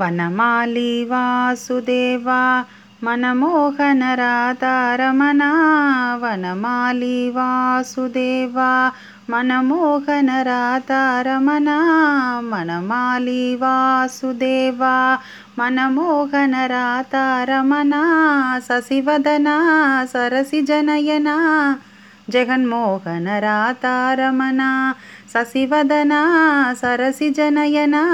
वनमाली वासुदेवा मनमोहनराधारमणा वनमाली वासुदेवा मनमोहनराधारमणा मनमाली वासुदेवा मनमोहनराधारमणा मोघनराता ससिवदना सरसिजनयना जगन्मोहनरातारमना ससिवदना सरसिजनयना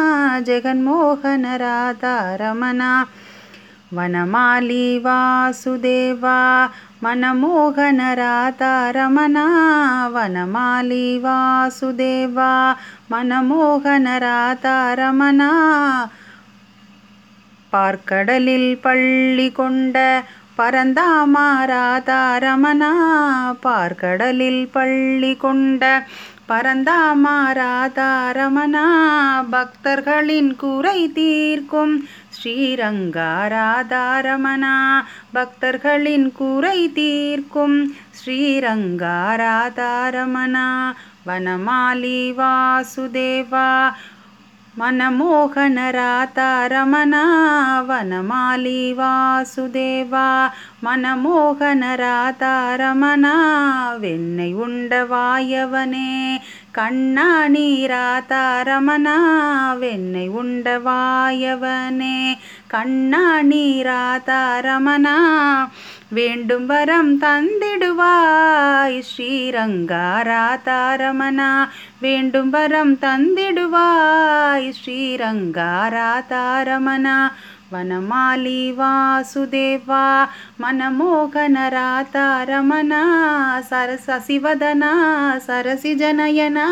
जगन्मोहनरातारमना वनमाली वासुदेवा मनमोहनरातारमना वनमाली वासुदेवा मनमोहनरातारमना பார்க்கடலில் பள்ளி கொண்ட பரந்தாமா ராதாரமணா பார்க்கடலில் பள்ளி கொண்ட பரந்தாமா ராதாரமணா பக்தர்களின் குறை தீர்க்கும். ஸ்ரீரங்கா ராதாரமணா பக்தர்களின் குறை தீர்க்கும். ஸ்ரீரங்கா ராதாரமணா வனமாலி வாசுதேவா మనమోహన రాతారమణ వనమాలి వాసుదేవా మనమోహన రాతారమణ వెన్నై ఉండవాయవనే கண்ணாணி ராதாரமண வெண்ணை உண்டவாயவனே கண்ணாணி ராதாரமண वेण्डुम्बरं तन्दिडुवाय श्रीरङ्गा राता रमणा वेण्डुम्बरं तन्दिडुवाय श्रीरङ्गा राता रमणा वनमाली वासुदेवा मनमोहन राता रमणा सरससि वदना सरसि जनयना